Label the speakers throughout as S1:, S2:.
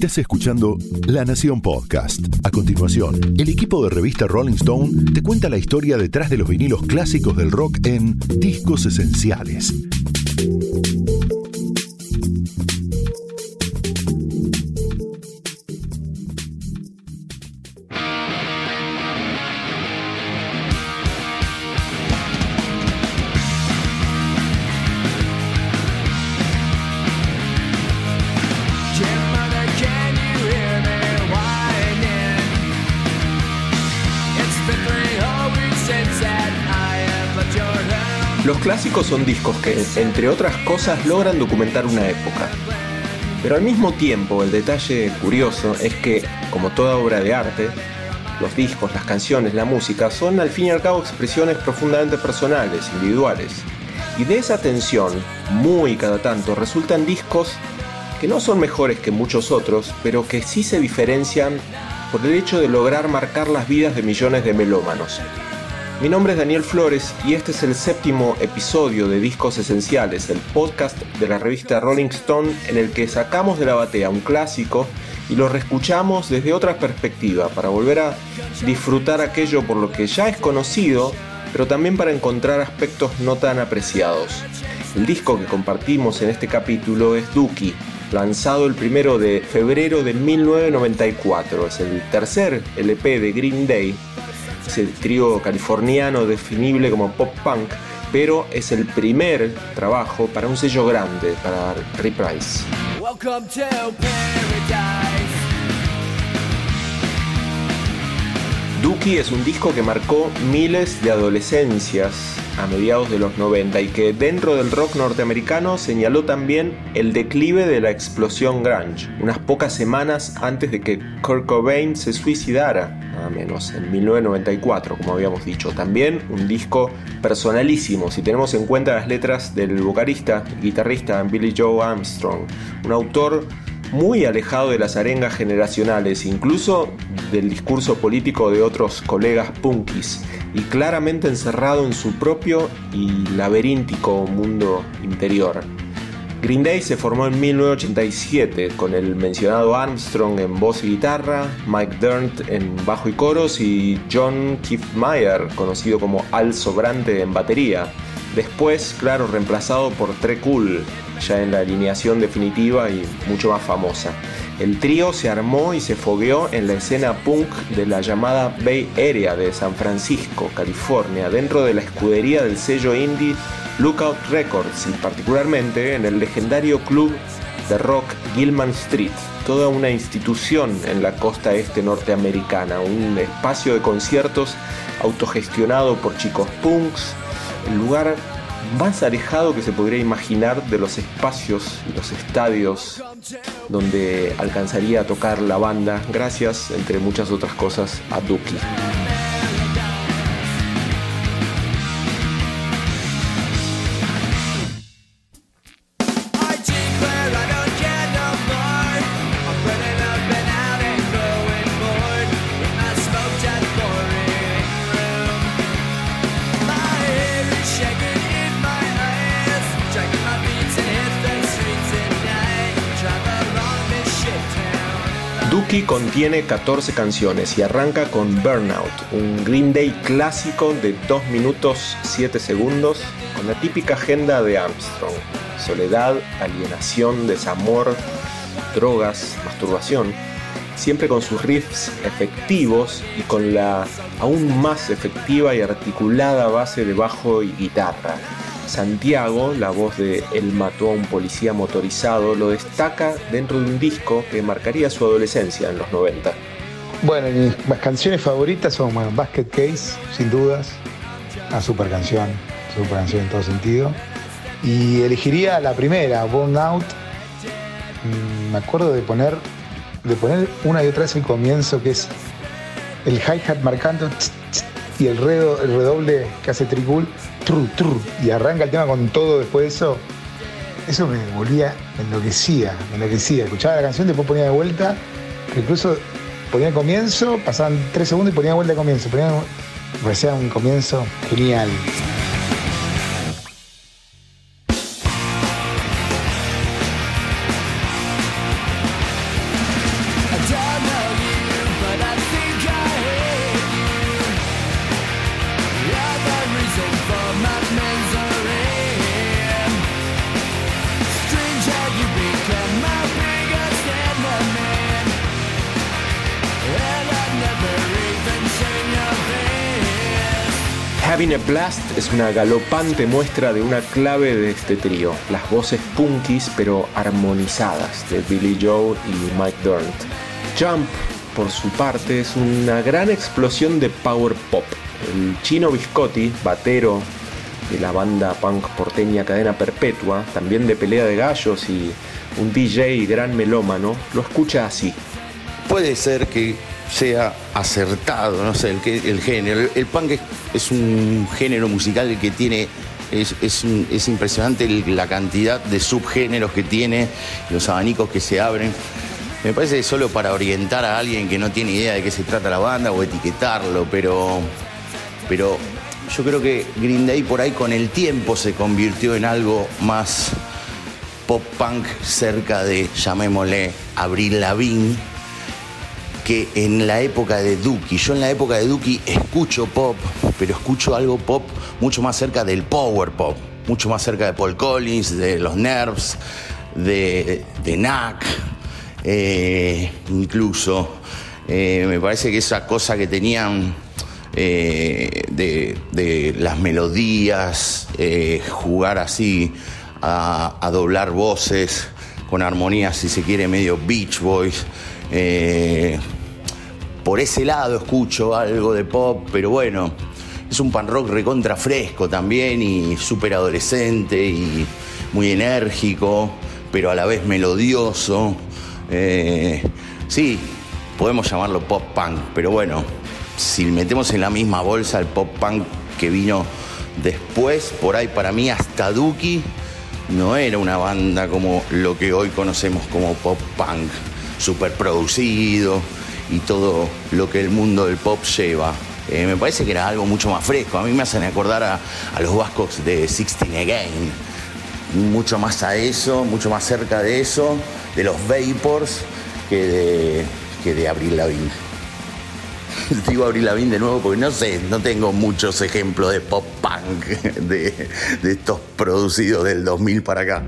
S1: Estás escuchando La Nación Podcast. A continuación, el equipo de revista Rolling Stone te cuenta la historia detrás de los vinilos clásicos del rock en Discos Esenciales.
S2: Clásicos son discos que, entre otras cosas, logran documentar una época. Pero al mismo tiempo, el detalle curioso es que, como toda obra de arte, los discos, las canciones, la música son al fin y al cabo expresiones profundamente personales, individuales. Y de esa tensión, muy cada tanto, resultan discos que no son mejores que muchos otros, pero que sí se diferencian por el hecho de lograr marcar las vidas de millones de melómanos. Mi nombre es Daniel Flores y este es el séptimo episodio de Discos Esenciales, el podcast de la revista Rolling Stone en el que sacamos de la batea un clásico y lo reescuchamos desde otra perspectiva para volver a disfrutar aquello por lo que ya es conocido, pero también para encontrar aspectos no tan apreciados. El disco que compartimos en este capítulo es Dookie, lanzado el primero de febrero de 1994. Es el tercer LP de Green Day ese trío californiano definible como pop punk, pero es el primer trabajo para un sello grande, para Reprise. Dookie es un disco que marcó miles de adolescencias a mediados de los 90 y que dentro del rock norteamericano señaló también el declive de la explosión grunge, unas pocas semanas antes de que Kurt Cobain se suicidara, nada menos, en 1994, como habíamos dicho. También un disco personalísimo, si tenemos en cuenta las letras del vocalista y guitarrista Billy Joe Armstrong, un autor muy alejado de las arengas generacionales, incluso del discurso político de otros colegas punkis, y claramente encerrado en su propio y laberíntico mundo interior. Green Day se formó en 1987 con el mencionado Armstrong en voz y guitarra, Mike Dirnt en bajo y coros y John Keith Meyer, conocido como Al Sobrante en batería. Después, claro, reemplazado por Tre Cool, ya en la alineación definitiva y mucho más famosa. El trío se armó y se fogueó en la escena punk de la llamada Bay Area de San Francisco, California, dentro de la escudería del sello indie Lookout Records y particularmente en el legendario club de rock Gilman Street, toda una institución en la costa este norteamericana, un espacio de conciertos autogestionado por chicos punks, el lugar más alejado que se podría imaginar de los espacios y los estadios donde alcanzaría a tocar la banda, gracias, entre muchas otras cosas, a Dookie. Contiene 14 canciones y arranca con Burnout, un Green Day clásico de 2 minutos 7 segundos con la típica agenda de Armstrong. Soledad, alienación, desamor, drogas, masturbación, siempre con sus riffs efectivos y con la aún más efectiva y articulada base de bajo y guitarra. Santiago, la voz de Él mató a un policía motorizado, lo destaca dentro de un disco que marcaría su adolescencia en los 90.
S3: Bueno, mis canciones favoritas son bueno, Basket Case, sin dudas, una super canción, super canción en todo sentido. Y elegiría la primera, Burn Out. Mm, me acuerdo de poner, de poner una y otra vez el comienzo, que es el hi-hat marcando y el, redoble que hace Tricul y arranca el tema con todo después de eso, eso me volvía, me enloquecía, me enloquecía. Escuchaba la canción, después ponía de vuelta, incluso ponía el comienzo, pasaban tres segundos y ponía de vuelta el comienzo. Ponía, parecía un comienzo genial.
S2: Es una galopante muestra de una clave de este trío, las voces punkis pero armonizadas de Billy Joe y Mike Durnt. Jump, por su parte, es una gran explosión de power pop. El chino Biscotti, batero de la banda punk porteña Cadena Perpetua, también de pelea de gallos y un DJ gran melómano, lo escucha así.
S4: Puede ser que sea acertado, no sé, el, género. El, punk es, un género musical que tiene, es, impresionante la cantidad de subgéneros que tiene, los abanicos que se abren. Me parece que solo para orientar a alguien que no tiene idea de qué se trata la banda o etiquetarlo, pero, pero yo creo que Green Day por ahí con el tiempo se convirtió en algo más pop punk cerca de, llamémosle, Abril Lavigne que en la época de Dookie, yo en la época de Dookie escucho pop, pero escucho algo pop mucho más cerca del power pop, mucho más cerca de Paul Collins, de los Nerves, de, de Knack, eh, incluso. Eh, me parece que esa cosa que tenían eh, de, las melodías, jugar así, a, a, doblar voces, con armonías, si se quiere, medio Beach Boys por ese lado escucho algo de pop, pero bueno, es un pan rock recontra fresco también y súper adolescente y muy enérgico, pero a la vez melodioso. Eh, sí, podemos llamarlo pop punk, pero bueno, si metemos en la misma bolsa el pop punk que vino después, por ahí para mí hasta Duki no era una banda como lo que hoy conocemos como pop punk, súper producido y todo lo que el mundo del pop lleva. Eh, me parece que era algo mucho más fresco. A mí me hacen acordar a, los vascos de Sixteen Again. Mucho más a eso, mucho más cerca de eso, de los Vapors, que de, que de Abril Lavigne. Digo Abril Lavigne de nuevo porque no sé, no tengo muchos ejemplos de pop punk de, de estos producidos del 2000 para acá.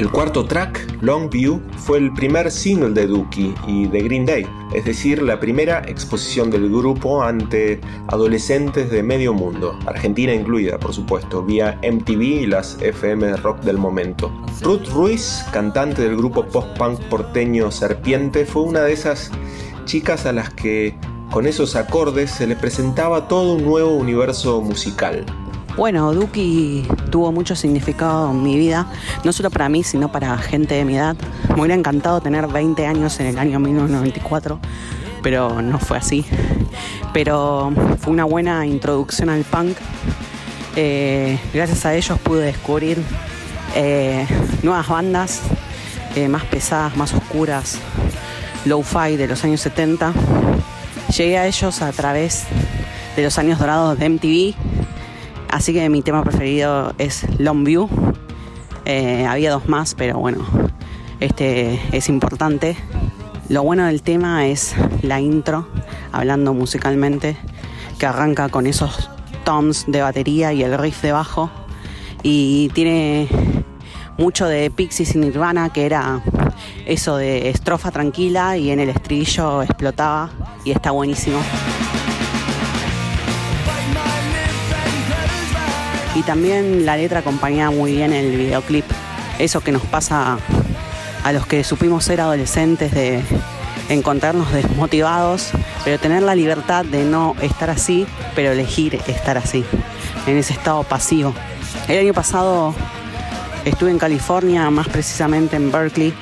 S2: El cuarto track, Longview, fue el primer single de Dookie y de Green Day, es decir, la primera exposición del grupo ante adolescentes de medio mundo, Argentina incluida, por supuesto, vía MTV y las FM rock del momento. Ruth Ruiz, cantante del grupo post-punk porteño Serpiente, fue una de esas chicas a las que con esos acordes se le presentaba todo un nuevo universo musical.
S5: Bueno, Duki tuvo mucho significado en mi vida, no solo para mí, sino para gente de mi edad. Me hubiera encantado tener 20 años en el año 1994, pero no fue así. Pero fue una buena introducción al punk. Eh, gracias a ellos pude descubrir eh, nuevas bandas eh, más pesadas, más oscuras, low-fi de los años 70. Llegué a ellos a través de los años dorados de MTV Así que mi tema preferido es Longview. Eh, había dos más, pero bueno, este es importante. Lo bueno del tema es la intro, hablando musicalmente, que arranca con esos toms de batería y el riff de bajo. Y tiene mucho de Pixies y Nirvana, que era eso de estrofa tranquila y en el estribillo explotaba y está buenísimo. Y también la letra acompañaba muy bien el videoclip. Eso que nos pasa a los que supimos ser adolescentes de encontrarnos desmotivados, pero tener la libertad de no estar así, pero elegir estar así, en ese estado pasivo. El año pasado estuve en California, más precisamente en Berkeley,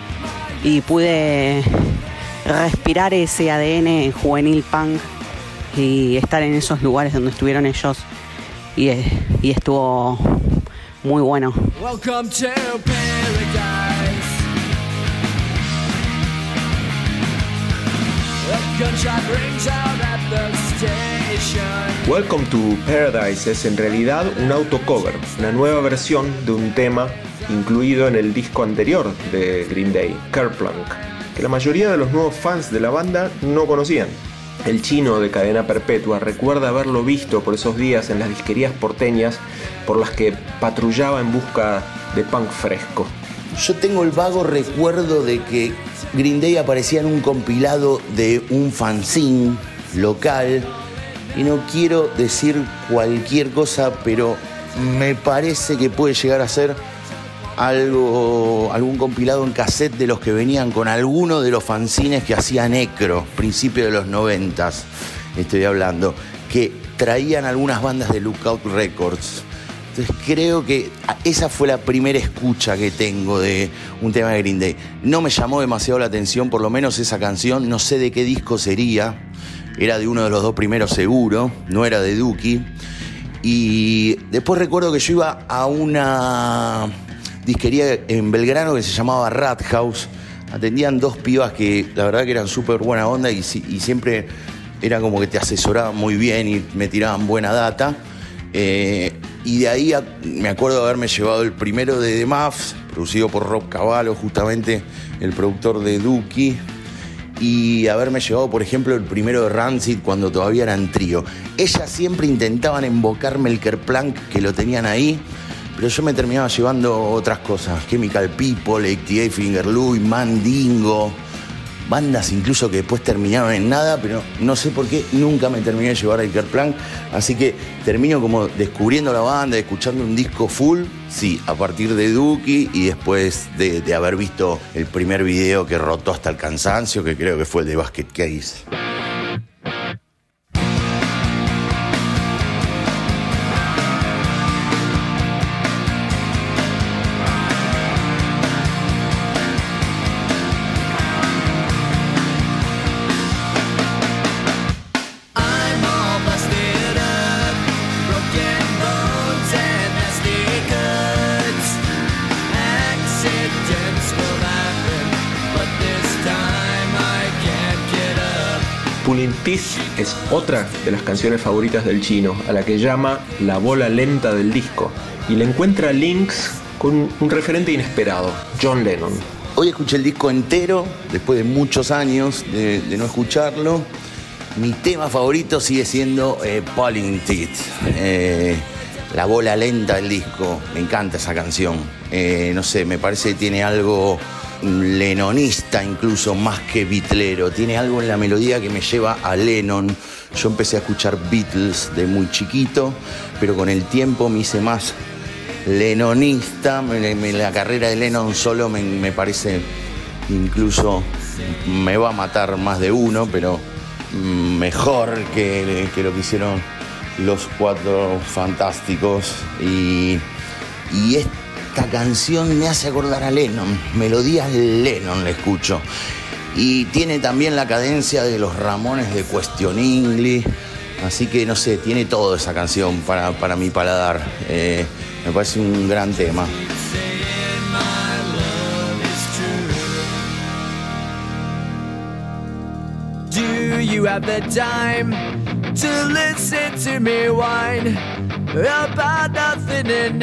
S5: y pude respirar ese ADN juvenil punk y estar en esos lugares donde estuvieron ellos y, y estuvo muy bueno. Welcome to paradise.
S2: Welcome to Paradise es en realidad un autocover, una nueva versión de un tema incluido en el disco anterior de Green Day, Kerplunk, que la mayoría de los nuevos fans de la banda no conocían. El chino de cadena perpetua recuerda haberlo visto por esos días en las disquerías porteñas por las que patrullaba en busca de punk fresco.
S4: Yo tengo el vago recuerdo de que Green Day aparecía en un compilado de un fanzine local y no quiero decir cualquier cosa, pero me parece que puede llegar a ser algo, algún compilado en cassette de los que venían con alguno de los fanzines que hacía Necro, principio de los noventas, estoy hablando, que traían algunas bandas de Lookout Records. Entonces creo que esa fue la primera escucha que tengo de un tema de Green Day. No me llamó demasiado la atención, por lo menos esa canción, no sé de qué disco sería, era de uno de los dos primeros seguro, no era de Dookie. Y después recuerdo que yo iba a una disquería en Belgrano que se llamaba Rat House. Atendían dos pibas que la verdad que eran súper buena onda y, siempre era como que te asesoraban muy bien y me tiraban buena data. Eh, y de ahí me acuerdo haberme llevado el primero de The Muffs, producido por Rob Cavallo, justamente el productor de Dookie y haberme llevado, por ejemplo, el primero de Rancid cuando todavía eran trío. Ellas siempre intentaban invocarme el Kerplank que lo tenían ahí, pero yo me terminaba llevando otras cosas. Chemical People, ATA, Finger Mandingo bandas incluso que después terminaron en nada, pero no sé por qué nunca me terminé de llevar a Iker Plank. Así que termino como descubriendo la banda, escuchando un disco full, sí, a partir de Duki y después de, de haber visto el primer video que rotó hasta el cansancio, que creo que fue el de Basket Case.
S2: Otra de las canciones favoritas del chino, a la que llama la bola lenta del disco, y le encuentra links con un referente inesperado, John Lennon.
S4: Hoy escuché el disco entero, después de muchos años de, no escucharlo. Mi tema favorito sigue siendo eh, Polling Teeth, eh, la bola lenta del disco. Me encanta esa canción. Eh, no sé, me parece que tiene algo lenonista incluso más que bitlero. Tiene algo en la melodía que me lleva a Lennon. Yo empecé a escuchar Beatles de muy chiquito, pero con el tiempo me hice más lenonista. La carrera de Lennon solo me, parece incluso me va a matar más de uno, pero mejor que, lo que hicieron los cuatro fantásticos. Y, esta canción me hace acordar a Lennon, melodías Lennon le escucho. Y tiene también la cadencia de los Ramones de Question. Así que no sé, tiene todo esa canción para, para mi paladar. Eh, me parece un gran tema. You have the time to listen to me whine? about nothing and.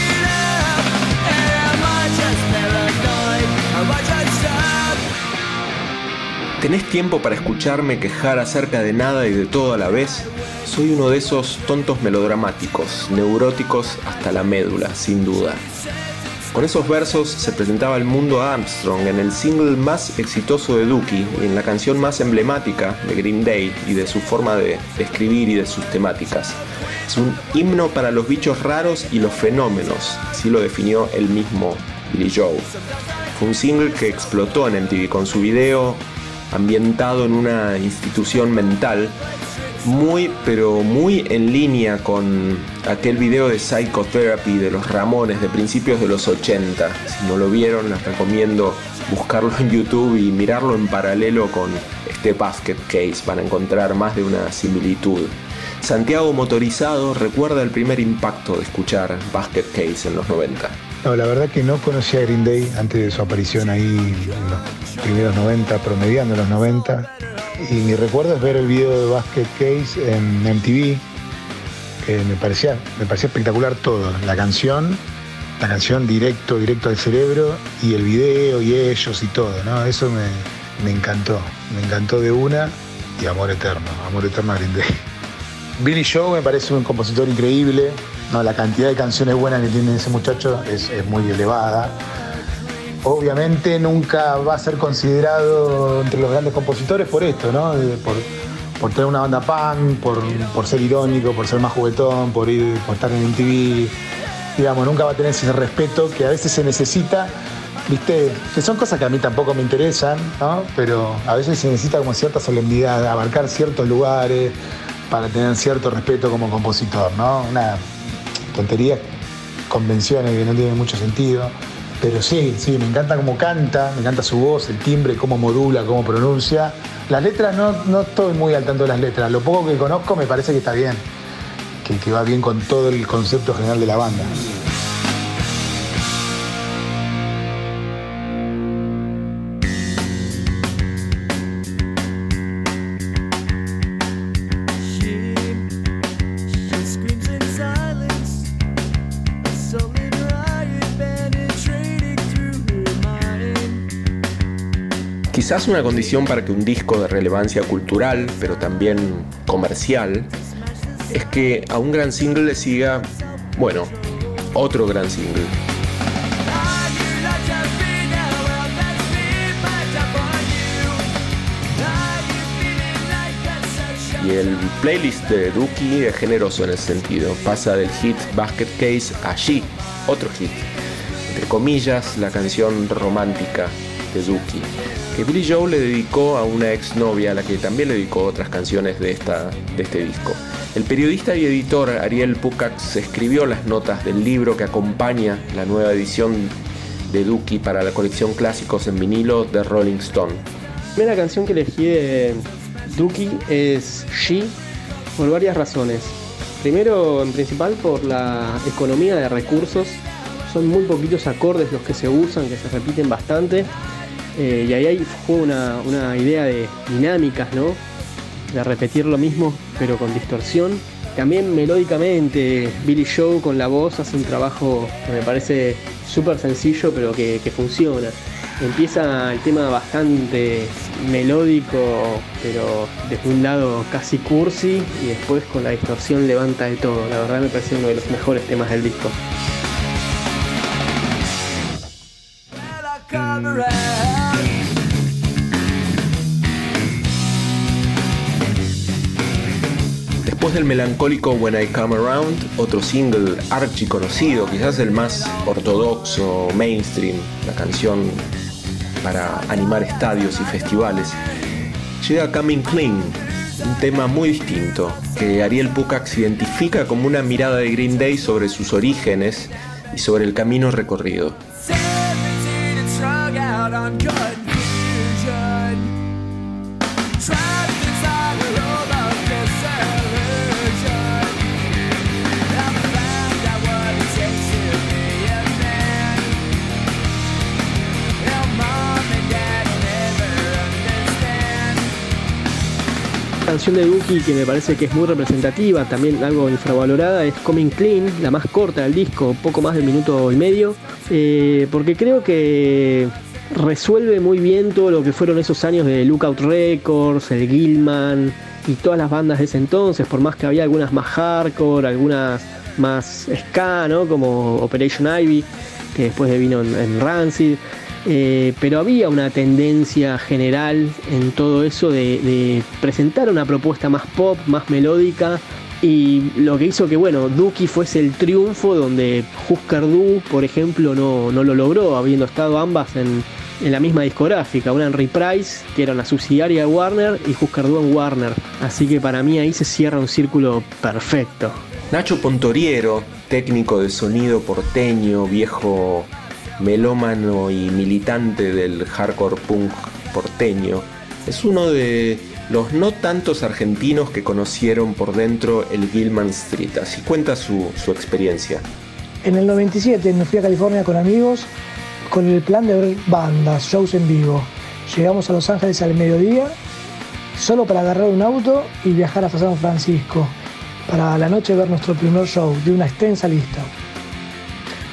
S2: ¿Tenés tiempo para escucharme quejar acerca de nada y de todo a la vez? Soy uno de esos tontos melodramáticos, neuróticos hasta la médula, sin duda. Con esos versos se presentaba el mundo a Armstrong en el single más exitoso de Dookie y en la canción más emblemática de Green Day y de su forma de, escribir y de sus temáticas. Es un himno para los bichos raros y los fenómenos, así lo definió el mismo Billy Joe. Fue un single que explotó en MTV con su video ambientado en una institución mental muy, pero muy en línea con aquel video de Psychotherapy de los Ramones de principios de los 80. Si no lo vieron, les recomiendo buscarlo en YouTube y mirarlo en paralelo con este Basket Case para encontrar más de una similitud. Santiago motorizado recuerda el primer impacto de escuchar Basket Case en los 90.
S3: No, la verdad que no conocía a Green Day antes de su aparición ahí en los primeros 90, promediando los 90. Y mi recuerdo es ver el video de Basket Case en MTV, que me parecía, me parecía espectacular todo. La canción, la canción directo, directo al cerebro, y el video y ellos y todo, ¿no? Eso me, me encantó, me encantó de una y amor eterno, amor eterno a Green Day. Billy Joe me parece un compositor increíble, no, la cantidad de canciones buenas que tiene ese muchacho es, muy elevada. Obviamente nunca va a ser considerado entre los grandes compositores por esto, ¿no? Por, tener una banda punk, por, ser irónico, por ser más juguetón, por, ir, por estar en MTV. Digamos, nunca va a tener ese respeto que a veces se necesita viste, que son cosas que a mí tampoco me interesan, ¿no? Pero a veces se necesita como cierta solemnidad, abarcar ciertos lugares para tener cierto respeto como compositor, ¿no? Una tonterías, convenciones que no tienen mucho sentido. Pero sí, sí, me encanta cómo canta, me encanta su voz, el timbre, cómo modula, cómo pronuncia. Las letras no, no estoy muy al tanto de las letras. Lo poco que conozco me parece que está bien, que, que va bien con todo el concepto general de la banda.
S2: Quizás una condición para que un disco de relevancia cultural, pero también comercial, es que a un gran single le siga, bueno, otro gran single. Y el playlist de Dookie es generoso en ese sentido. Pasa del hit Basket Case allí, otro hit. Entre comillas, la canción romántica de Dookie que Billy Joe le dedicó a una exnovia a la que también le dedicó otras canciones de, esta, de este disco. El periodista y editor Ariel Pucax escribió las notas del libro que acompaña la nueva edición de Dookie para la colección clásicos en vinilo de Rolling Stone.
S6: La primera canción que elegí de Dookie es She por varias razones. Primero, en principal, por la economía de recursos. Son muy poquitos acordes los que se usan, que se repiten bastante eh, y ahí fue una, idea de dinámicas, ¿no? De repetir lo mismo, pero con distorsión. También melódicamente, Billy Joe con la voz hace un trabajo que me parece súper sencillo, pero que, funciona. Empieza el tema bastante melódico, pero desde un lado casi cursi, y después con la distorsión levanta de todo. La verdad me parece uno de los mejores temas del disco.
S2: Después del melancólico When I Come Around, otro single archi conocido, quizás el más ortodoxo, mainstream, la canción para animar estadios y festivales, llega Coming Clean, un tema muy distinto, que Ariel Pucax identifica como una mirada de Green Day sobre sus orígenes y sobre el camino recorrido.
S6: Canción de Dookie que me parece que es muy representativa, también algo infravalorada, es Coming Clean, la más corta del disco, poco más de minuto y medio, eh, porque creo que resuelve muy bien todo lo que fueron esos años de Lookout Records, el Gilman y todas las bandas de ese entonces, por más que había algunas más hardcore, algunas más ska, ¿no? como Operation Ivy, que después vino en Rancid. Eh, pero había una tendencia general en todo eso de, presentar una propuesta más pop, más melódica. Y lo que hizo que, bueno, Dookie fuese el triunfo donde Husker Du, por ejemplo, no, lo logró, habiendo estado ambas en, la misma discográfica, una en Reprise, que era una subsidiaria de Warner, y Husker Du en Warner. Así que para mí ahí se cierra un círculo perfecto.
S2: Nacho Pontoriero, técnico de sonido porteño, viejo melómano y militante del hardcore punk porteño, es uno de los no tantos argentinos que conocieron por dentro el Gilman Street. Así cuenta su, experiencia.
S7: En el 97 me fui a California con amigos con el plan de ver bandas, shows en vivo. Llegamos a Los Ángeles al mediodía, solo para agarrar un auto y viajar hasta San Francisco, para la noche ver nuestro primer show de una extensa lista.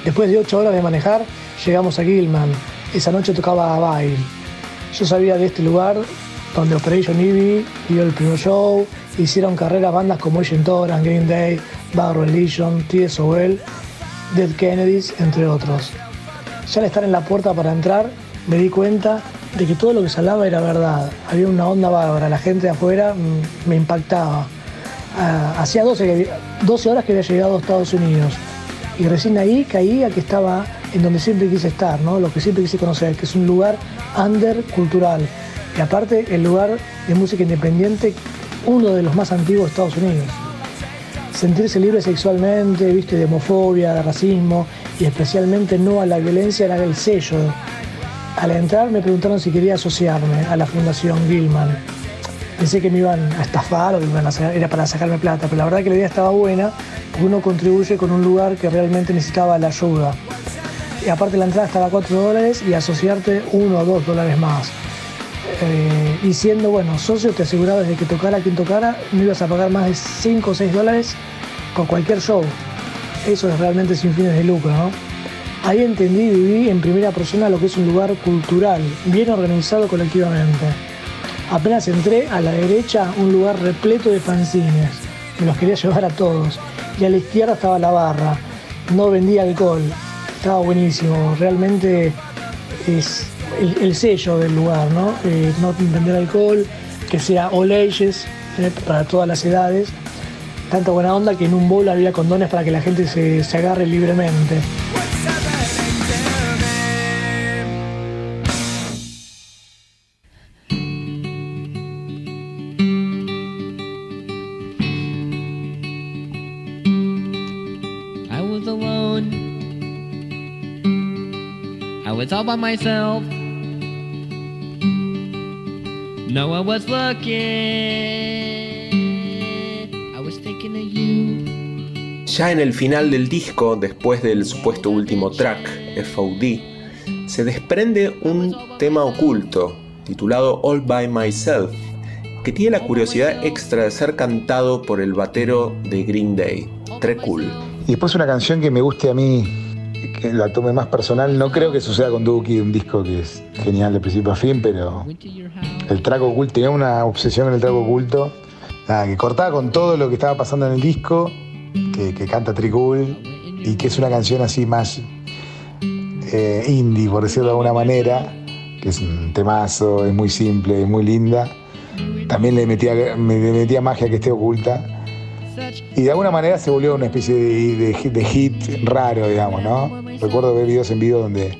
S7: Después de ocho horas de manejar, llegamos a Gilman. Esa noche tocaba a Bail. Yo sabía de este lugar donde Operation Ivy dio el primer show, hicieron carrera bandas como Agent Orange, Green Day, Bad Religion, TSOL, Dead Kennedys, entre otros. Ya al estar en la puerta para entrar, me di cuenta de que todo lo que se hablaba era verdad. Había una onda bárbara, la gente de afuera mm, me impactaba. Ah, hacía 12, 12 horas que había llegado a Estados Unidos y recién ahí caía que estaba en donde siempre quise estar, ¿no? lo que siempre quise conocer, que es un lugar under cultural. Y aparte el lugar de música independiente, uno de los más antiguos de Estados Unidos. Sentirse libre sexualmente, viste, de homofobia, de racismo y especialmente no a la violencia era el sello. Al entrar me preguntaron si quería asociarme a la Fundación Gilman. Pensé que me iban a estafar o que iban a era para sacarme plata, pero la verdad que la idea estaba buena porque uno contribuye con un lugar que realmente necesitaba la ayuda. Y aparte la entrada estaba a 4 dólares y asociarte uno o dos dólares más. Eh, y siendo, bueno, socio te aseguraba desde que tocara quien tocara, no ibas a pagar más de 5 o 6 dólares por cualquier show. Eso es realmente sin fines de lucro, ¿no? Ahí entendí y viví en primera persona lo que es un lugar cultural, bien organizado colectivamente. Apenas entré a la derecha, un lugar repleto de fanzines. Me los quería llevar a todos. Y a la izquierda estaba la barra. No vendía alcohol. Estaba buenísimo. Realmente es el, sello del lugar, ¿no? Eh, no vender alcohol, que sea all ages, eh, para todas las edades. Tanta buena onda que en un bowl había condones para que la gente se, se agarre libremente. All by myself. No one was looking.
S2: I was thinking of you. Ya en el final del disco, después del supuesto último track, FOD, se desprende un tema oculto titulado All by Myself, que tiene la curiosidad extra de ser cantado por el batero de Green Day, Tre Cool.
S3: Y después una canción que me guste a mí que la tome más personal. No creo que suceda con Duki, un disco que es genial de principio a fin, pero el trago oculto, tenía una obsesión con el trago oculto, que cortaba con todo lo que estaba pasando en el disco, que, canta Tricul, y que es una canción así más eh, indie, por decirlo de alguna manera, que es un temazo, es muy simple, es muy linda. También le metía, me metía magia que esté oculta y de alguna manera se volvió una especie de, hit raro, digamos, ¿no? Recuerdo ver videos en vivo donde,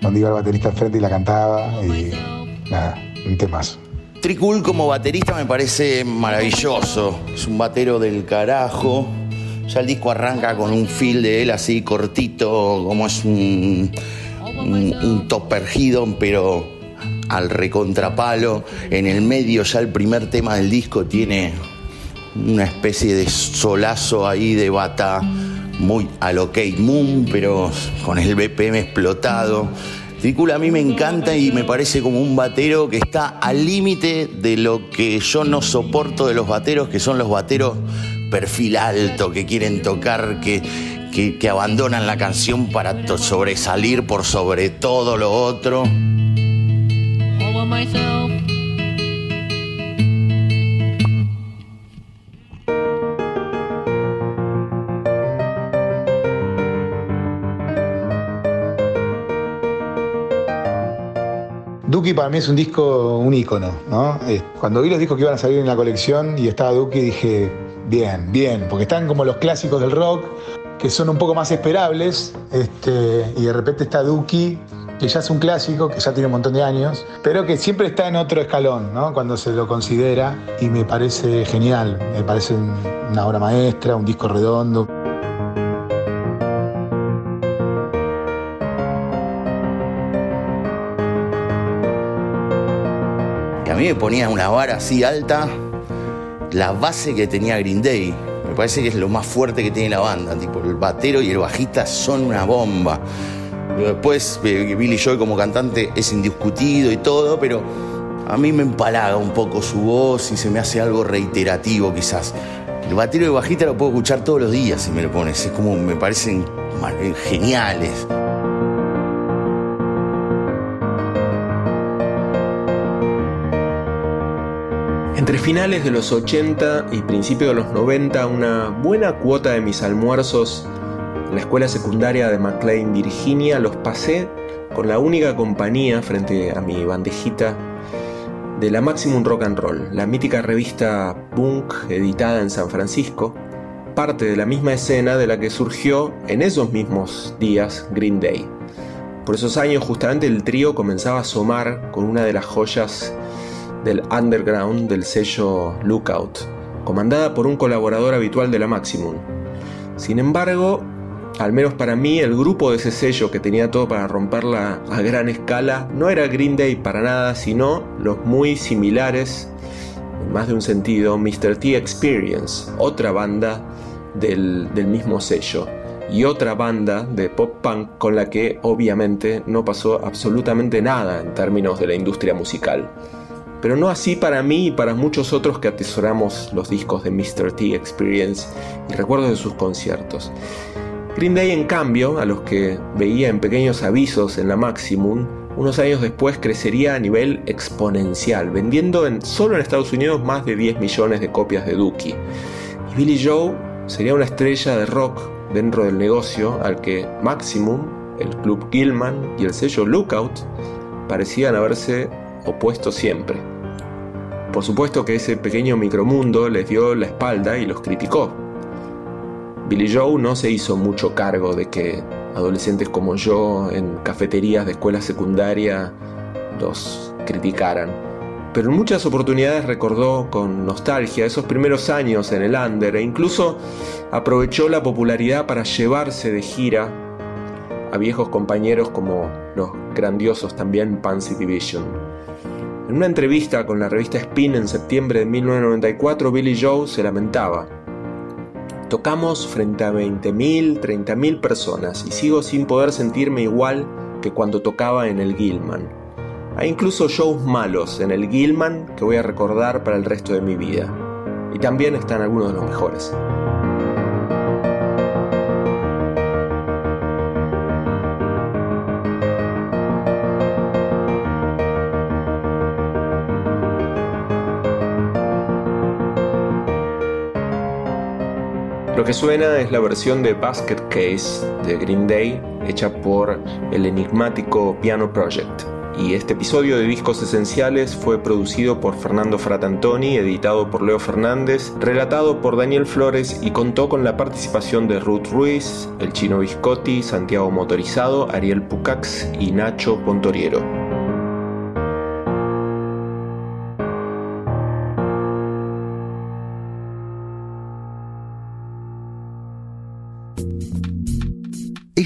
S3: donde iba el baterista al frente y la cantaba y nada, un temazo.
S4: Tricul como baterista me parece maravilloso, es un batero del carajo. Ya el disco arranca con un feel de él así cortito, como es un, un, un pero al recontrapalo. En el medio ya el primer tema del disco tiene una especie de solazo ahí de bata muy a Moon, pero con el BPM explotado. Tricula a mí me encanta y me parece como un batero que está al límite de lo que yo no soporto de los bateros, que son los bateros perfil alto, que quieren tocar, que, que, abandonan la canción para sobresalir por sobre todo lo otro.
S3: Duki para mí es un disco, un ícono, ¿no? Cuando vi los discos que iban a salir en la colección y estaba Duki dije, bien, bien, porque están como los clásicos del rock, que son un poco más esperables, este, y de repente está Duki, que ya es un clásico, que ya tiene un montón de años, pero que siempre está en otro escalón. Cuando se lo considera, y me parece genial, me parece una obra maestra, un disco redondo.
S4: Me ponía una vara así alta la base que tenía Green Day. Me Me parece que es lo más fuerte que tiene la banda. Tipo, el batero y el bajista son una bomba. Después, eh, Billy Joy como cantante es indiscutido y todo, pero a mí me empalaga un poco su voz y se me hace algo reiterativo quizás. El batero y el bajista lo puedo escuchar todos los días si me lo pones. Es como, me parecen geniales.
S2: Entre finales de los 80 y principios de los 90, una buena cuota de mis almuerzos en la escuela secundaria de McLean, Virginia, los pasé con la única compañía frente a mi bandejita de la Maximum Rock and Roll, la mítica revista Punk editada en San Francisco, parte de la misma escena de la que surgió en esos mismos días Green Day. Por esos años justamente el trío comenzaba a asomar con una de las joyas del underground del sello Lookout, comandada por un colaborador habitual de la Maximum. Sin embargo, al menos para mí, el grupo de ese sello que tenía todo para romperla a gran escala no era Green Day para nada, sino los muy similares, en más de un sentido, Mr. T Experience, otra banda del, del mismo sello y otra banda de pop punk con la que obviamente no pasó absolutamente nada en términos de la industria musical pero no así para mí y para muchos otros que atesoramos los discos de Mr. T Experience y recuerdos de sus conciertos. Green Day, en cambio, a los que veía en pequeños avisos en la Maximum, unos años después crecería a nivel exponencial, vendiendo en, solo en Estados Unidos más de 10 millones de copias de Dookie. Y Billy Joe sería una estrella de rock dentro del negocio al que Maximum, el club Gilman y el sello Lookout parecían haberse opuesto siempre. Por supuesto que ese pequeño micromundo les dio la espalda y los criticó. Billy Joe no se hizo mucho cargo de que adolescentes como yo en cafeterías de escuela secundaria los criticaran. Pero en muchas oportunidades recordó con nostalgia esos primeros años en el under e incluso aprovechó la popularidad para llevarse de gira a viejos compañeros como los grandiosos también Pansy Division. En una entrevista con la revista Spin en septiembre de 1994, Billy Joe se lamentaba. Tocamos frente a 20.000, 30.000 personas y sigo sin poder sentirme igual que cuando tocaba en el Gilman. Hay incluso shows malos en el Gilman que voy a recordar para el resto de mi vida. Y también están algunos de los mejores. Lo que suena es la versión de Basket Case de Green Day hecha por el enigmático Piano Project. Y este episodio de Discos Esenciales fue producido por Fernando Fratantoni, editado por Leo Fernández, relatado por Daniel Flores y contó con la participación de Ruth Ruiz, El Chino Viscotti, Santiago Motorizado, Ariel Pucax y Nacho Pontoriero.